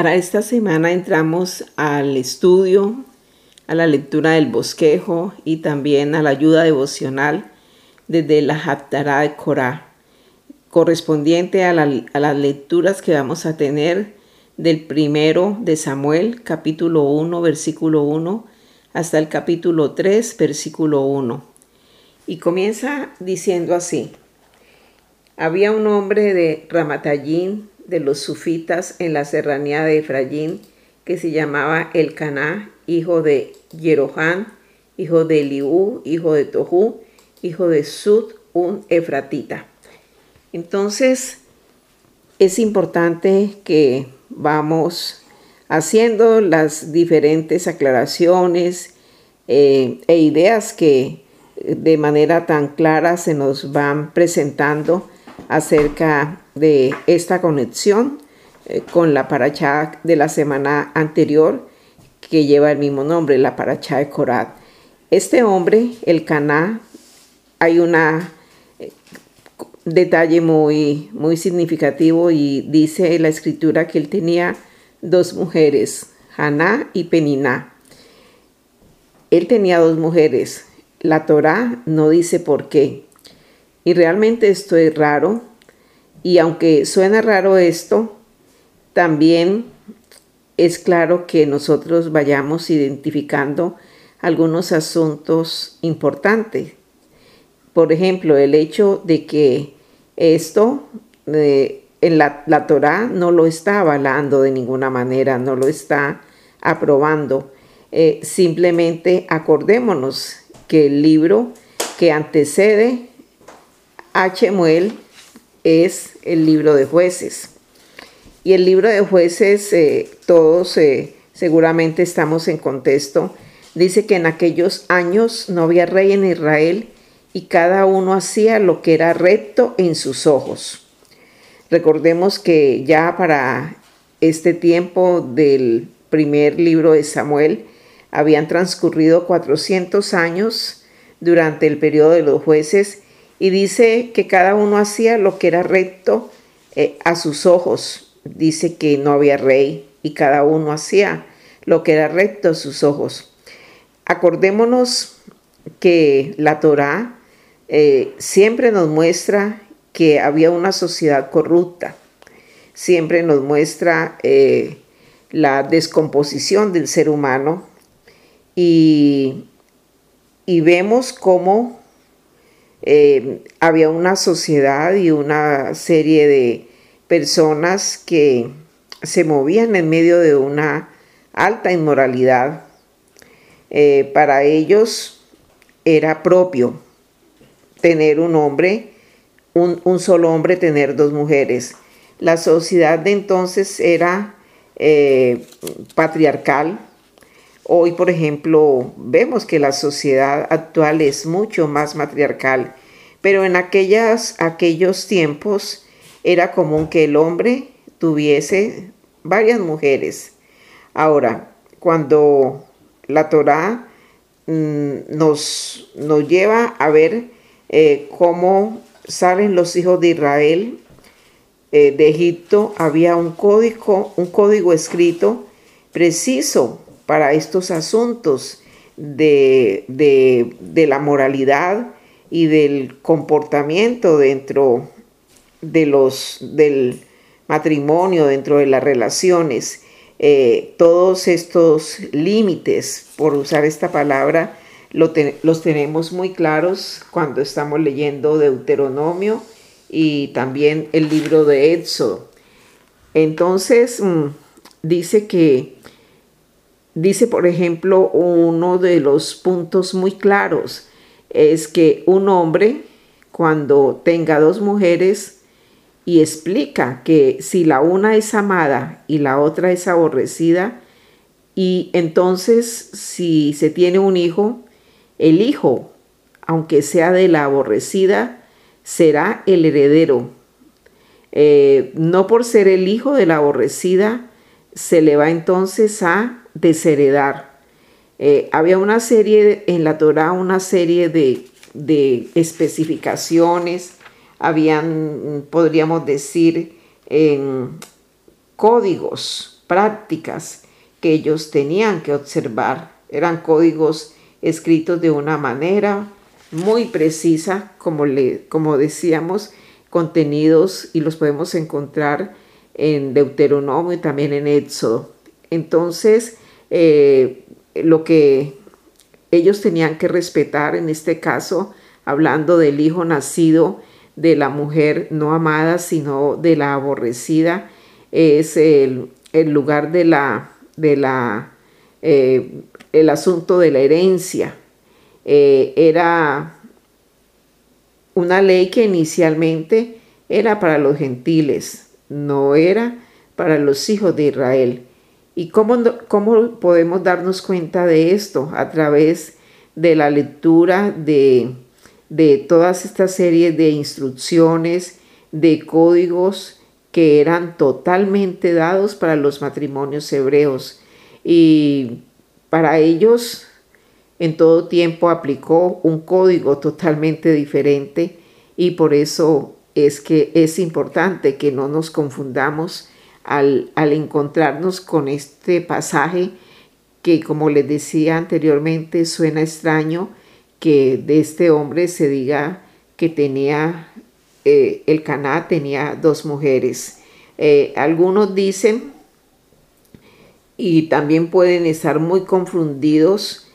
Para esta semana entramos al estudio, a la lectura del bosquejo y también a la ayuda devocional desde la Haftarah de Corá, correspondiente a, a las lecturas que vamos a tener del primero de Samuel, capítulo 1, versículo 1, hasta el capítulo 3, versículo 1. Y comienza diciendo así. Había un hombre de Ramatallín, de los sufitas en la serranía de Efraín, que se llamaba Elcaná, hijo de Jerohán, hijo de Eliú, hijo de Tohu, hijo de Sud, un efratita. Entonces, es importante que vamos haciendo las diferentes aclaraciones eh, e ideas que de manera tan clara se nos van presentando acerca de esta conexión eh, con la paracha de la semana anterior que lleva el mismo nombre, la paracha de Korat. Este hombre, el Caná, hay un eh, detalle muy, muy significativo y dice la escritura que él tenía dos mujeres, Haná y Peniná. Él tenía dos mujeres. La Torá no dice por qué. Y realmente esto es raro. Y aunque suena raro esto, también es claro que nosotros vayamos identificando algunos asuntos importantes. Por ejemplo, el hecho de que esto eh, en la, la Torah no lo está avalando de ninguna manera, no lo está aprobando. Eh, simplemente acordémonos que el libro que antecede a Chemuel es el libro de jueces. Y el libro de jueces, eh, todos eh, seguramente estamos en contexto, dice que en aquellos años no había rey en Israel y cada uno hacía lo que era recto en sus ojos. Recordemos que ya para este tiempo del primer libro de Samuel habían transcurrido 400 años durante el periodo de los jueces y dice que cada uno hacía lo que era recto eh, a sus ojos. Dice que no había rey y cada uno hacía lo que era recto a sus ojos. Acordémonos que la Torá eh, siempre nos muestra que había una sociedad corrupta, siempre nos muestra eh, la descomposición del ser humano y, y vemos cómo eh, había una sociedad y una serie de personas que se movían en medio de una alta inmoralidad. Eh, para ellos era propio tener un hombre, un, solo hombre, tener dos mujeres. La sociedad de entonces era eh, patriarcal, Hoy, por ejemplo, vemos que la sociedad actual es mucho más matriarcal, pero en aquellas, aquellos tiempos era común que el hombre tuviese varias mujeres. Ahora, cuando la Torá mm, nos, nos, lleva a ver eh, cómo salen los hijos de Israel eh, de Egipto, había un código, un código escrito preciso para estos asuntos de, la moralidad y del comportamiento dentro de los, del matrimonio, dentro de las relaciones. Eh, todos estos límites, por usar esta palabra, los tenemos muy claros cuando estamos leyendo Deuteronomio y también el libro de Éxodo. Entonces, mm, dice que Dice, por ejemplo, uno de los puntos muy claros es que un hombre, cuando tenga dos mujeres y explica que si la una es amada y la otra es aborrecida, y entonces si se tiene un hijo, el hijo, aunque sea de la aborrecida, será el heredero. Eh, no por ser el hijo de la aborrecida, se le va entonces a desheredar. Eh, había una serie en la Torah, una serie de, especificaciones, habían, podríamos decir, códigos prácticas que ellos tenían que observar. Eran códigos escritos de una manera muy precisa, como, le, como decíamos, contenidos y los podemos encontrar en Deuteronomio y también en Éxodo. Entonces, eh, lo que ellos tenían que respetar en este caso, hablando del hijo nacido de la mujer no amada, sino de la aborrecida, es el, lugar de la, de la, eh, el asunto de la herencia. Eh, era una ley que inicialmente era para los gentiles, no era para los hijos de Israel. ¿Y cómo, cómo podemos darnos cuenta de esto? A través de la lectura de, de todas estas series de instrucciones, de códigos que eran totalmente dados para los matrimonios hebreos. Y para ellos en todo tiempo aplicó un código totalmente diferente y por eso es que es importante que no nos confundamos al, encontrarnos con este pasaje que como les decía anteriormente suena extraño que de este hombre se diga que tenía eh, el Caná tenía dos mujeres. Eh, algunos dicen y también pueden estar muy confundidos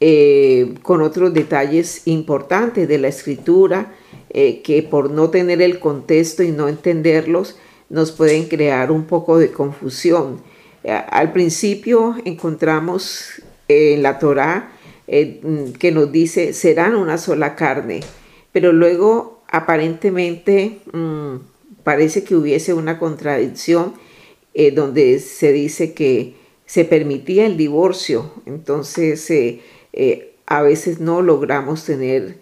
eh, con otros detalles importantes de la escritura que por no tener el contexto y no entenderlos nos pueden crear un poco de confusión. Eh, al principio encontramos en la Torá eh, mm, que nos dice serán una sola carne, pero luego aparentemente mm, parece que hubiese una contradicción eh, donde se dice que se permitía el divorcio, entonces a veces no logramos tener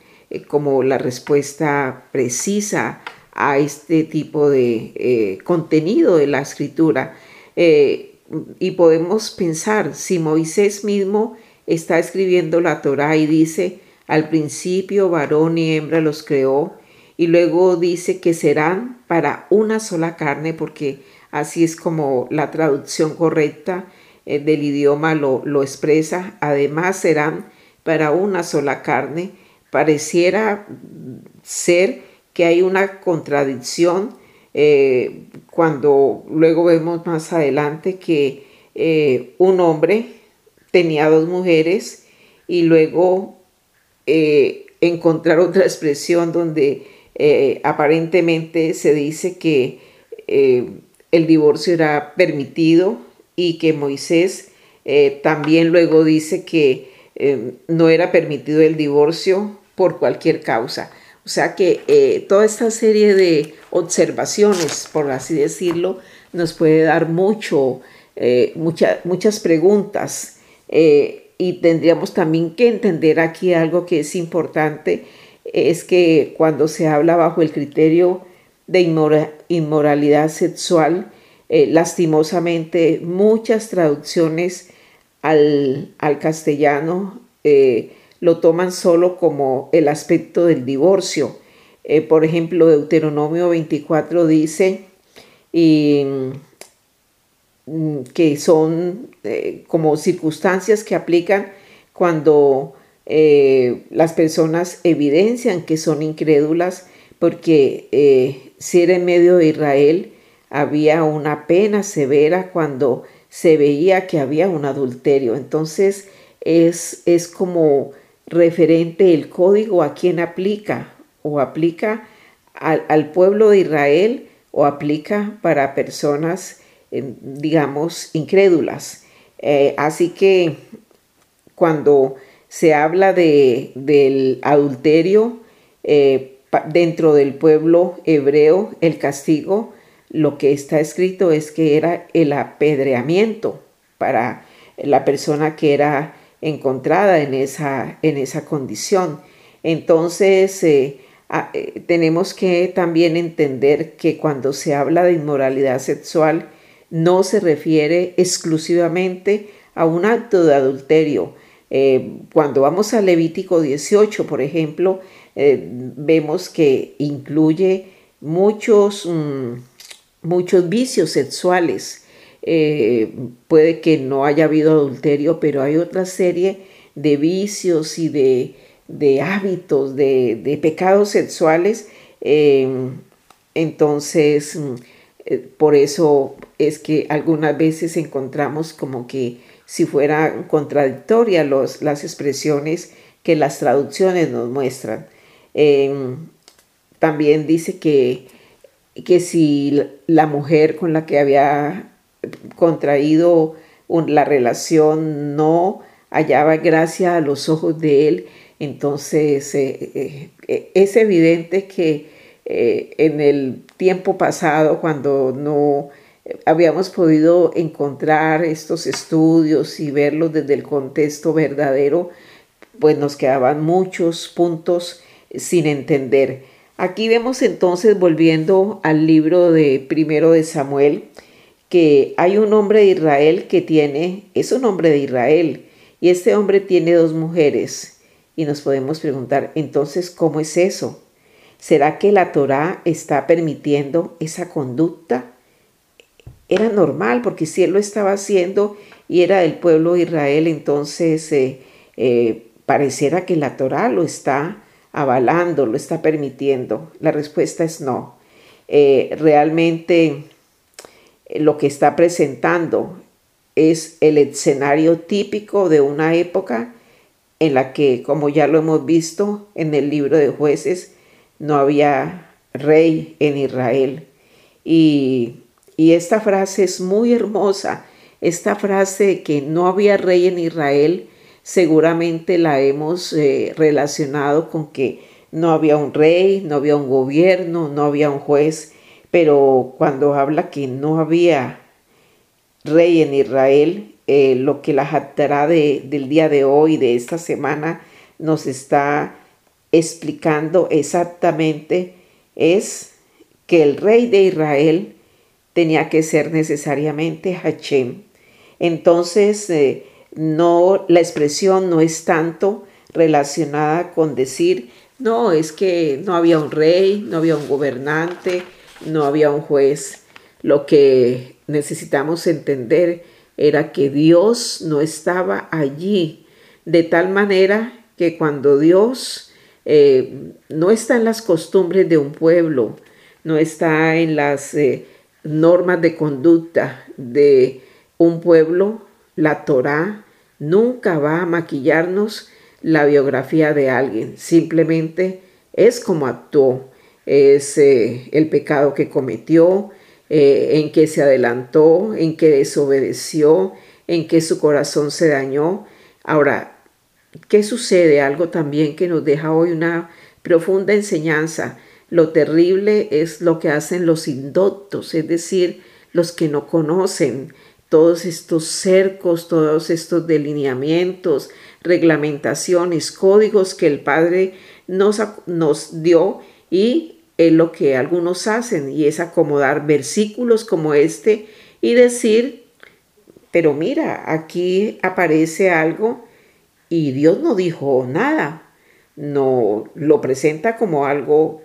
como la respuesta precisa a este tipo de eh, contenido de la escritura. Eh, y podemos pensar, si Moisés mismo está escribiendo la Torá y dice, al principio varón y hembra los creó, y luego dice que serán para una sola carne, porque así es como la traducción correcta eh, del idioma lo, lo expresa, además serán para una sola carne, pareciera ser que hay una contradicción eh, cuando luego vemos más adelante que eh, un hombre tenía dos mujeres y luego eh, encontrar otra expresión donde aparentemente se dice que el divorcio era permitido y que Moisés también luego dice que no era permitido el divorcio por cualquier causa. O sea que eh, toda esta serie de observaciones, por así decirlo, nos puede dar mucho, eh, muchas preguntas. Eh, y tendríamos también que entender aquí algo que es importante, es que cuando se habla bajo el criterio de inmoralidad sexual, lastimosamente muchas traducciones al, al castellano lo toman solo como el aspecto del divorcio. Eh, por ejemplo, Deuteronomio 24 dice mm, que son eh, como circunstancias que aplican cuando eh, las personas evidencian que son incrédulas, porque si era en medio de Israel había una pena severa cuando se veía que había un adulterio. Entonces es, es como referente el código a quién aplica o aplica al, pueblo de Israel o aplica para personas, eh, digamos, incrédulas. Eh, así que cuando se habla de, del adulterio eh, dentro del pueblo hebreo, el castigo, lo que está escrito es que era el apedreamiento para la persona que era encontrada en esa, en esa condición. Entonces, eh, eh, tenemos que también entender que cuando se habla de inmoralidad sexual, no se refiere exclusivamente a un acto de adulterio. Eh, cuando vamos a Levítico 18, por ejemplo, vemos que incluye muchos, mm, muchos vicios sexuales eh, puede que no haya habido adulterio, pero hay otra serie de vicios y de, hábitos, de, pecados sexuales. Em, entonces, mm, eh, por eso es que algunas veces encontramos como que si fueran contradictorias las expresiones que las traducciones nos muestran. Em, también dice que, que si la mujer con la que había contraído la relación no hallaba gracia a los ojos de él, entonces eh, eh, eh, es evidente que en el tiempo pasado, cuando no habíamos podido encontrar estos estudios y verlos desde el contexto verdadero, pues nos quedaban muchos puntos sin entender. Aquí vemos entonces, volviendo al libro de primero de Samuel, que hay un hombre de Israel que tiene, es un hombre de Israel, y este hombre tiene dos mujeres. Y nos podemos preguntar, entonces, ¿cómo es eso? ¿Será que la Torá está permitiendo esa conducta? Era normal, porque si él lo estaba haciendo y era del pueblo de Israel, entonces eh, eh, pareciera que la Torá lo está avalando, lo está permitiendo. La respuesta es no. Eh, realmente lo que está presentando es el escenario típico de una época en la que, como ya lo hemos visto en el libro de jueces, no había rey en Israel. Y, esta frase es muy hermosa. Esta frase que no había rey en Israel, seguramente la hemos eh, relacionado con que no había un rey, no había un gobierno, no había un juez pero cuando habla que no había rey en Israel, eh, lo que la jactará del día de hoy, de esta semana, nos está explicando exactamente es que el rey de Israel tenía que ser necesariamente Hachem. Entonces, eh, no, la expresión no es tanto relacionada con decir, no, es que no había un rey, no había un gobernante, no había un juez. Lo que necesitamos entender era que Dios no estaba allí, de tal manera que cuando Dios eh, no está en las costumbres de un pueblo, no está en las eh, normas de conducta de un pueblo, la Torá nunca va a maquillarnos la biografía de alguien, simplemente es como actuó es eh, el pecado que cometió, eh, en que se adelantó, en que desobedeció, en que su corazón se dañó. Ahora, ¿qué sucede? Algo también que nos deja hoy una profunda enseñanza. Lo terrible es lo que hacen los indoctos, es decir, los que no conocen todos estos cercos, todos estos delineamientos, reglamentaciones, códigos que el Padre nos, nos dio y es lo que algunos hacen y es acomodar versículos como este y decir, pero mira, aquí aparece algo y Dios no dijo nada, no lo presenta como algo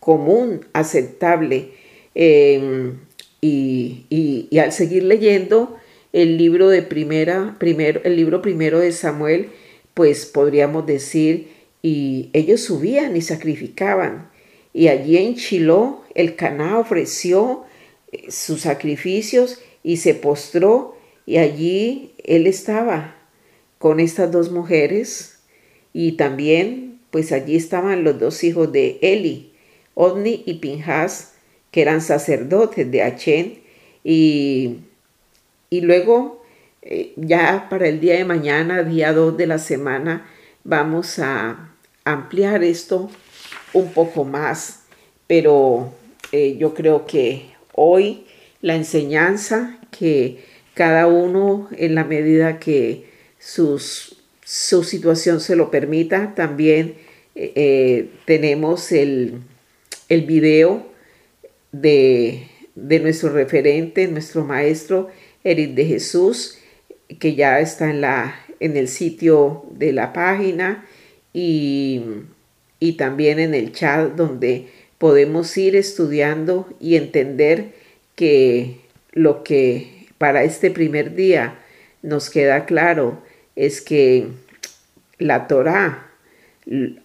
común, aceptable. Em, y, y, al seguir leyendo el libro de primera, primero, el libro primero de Samuel, pues podríamos decir, y ellos subían y sacrificaban y allí en Chiló el Caná ofreció eh, sus sacrificios y se postró y allí él estaba con estas dos mujeres y también pues allí estaban los dos hijos de Eli, Odni y Pinjas, que eran sacerdotes de Achén y, y luego eh, ya para el día de mañana, día 2 de la semana, vamos a ampliar esto un poco más, pero eh, yo creo que hoy la enseñanza que cada uno en la medida que sus, su situación se lo permita, también eh, eh, tenemos el, el video de, de, nuestro referente, nuestro maestro Eric de Jesús, que ya está en, la, en el sitio de la página y y también en el chat donde podemos ir estudiando y entender que lo que para este primer día nos queda claro es que la Torah,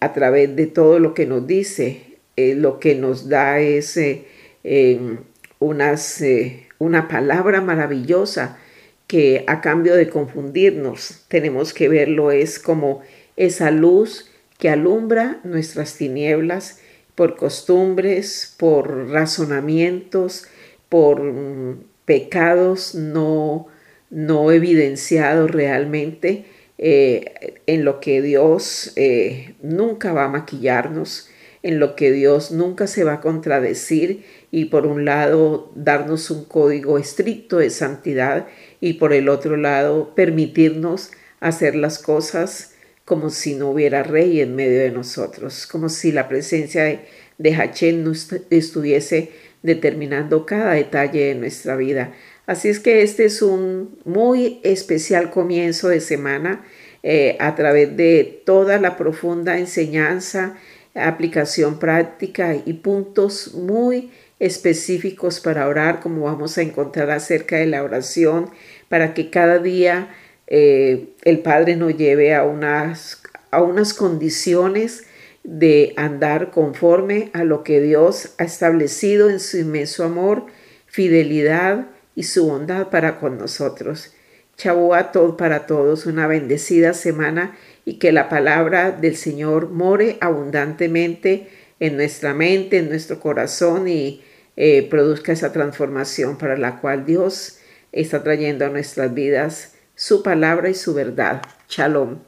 a través de todo lo que nos dice, eh, lo que nos da es eh, em, eh, una palabra maravillosa que a cambio de confundirnos tenemos que verlo es como esa luz que alumbra nuestras tinieblas por costumbres, por razonamientos, por mm, pecados no, no evidenciados realmente, en lo que Dios nunca va a maquillarnos, en lo que Dios nunca se va a contradecir y por un lado darnos un código estricto de santidad y por el otro lado permitirnos hacer las cosas como si no hubiera rey en medio de nosotros, como si la presencia de, de no estuviese determinando cada detalle de nuestra vida. Así es que este es un muy especial comienzo de semana eh, a través de toda la profunda enseñanza aplicación práctica y puntos muy específicos para orar, como vamos a encontrar acerca de la oración, para que cada día eh, el Padre nos lleve a unas, a unas condiciones de andar conforme a lo que Dios ha establecido en su inmenso amor, fidelidad y su bondad para con nosotros. todo para todos, una bendecida semana y que la palabra del Señor more abundantemente en nuestra mente, en nuestro corazón y eh, produzca esa transformación para la cual Dios está trayendo a nuestras vidas su palabra y su verdad. Shalom.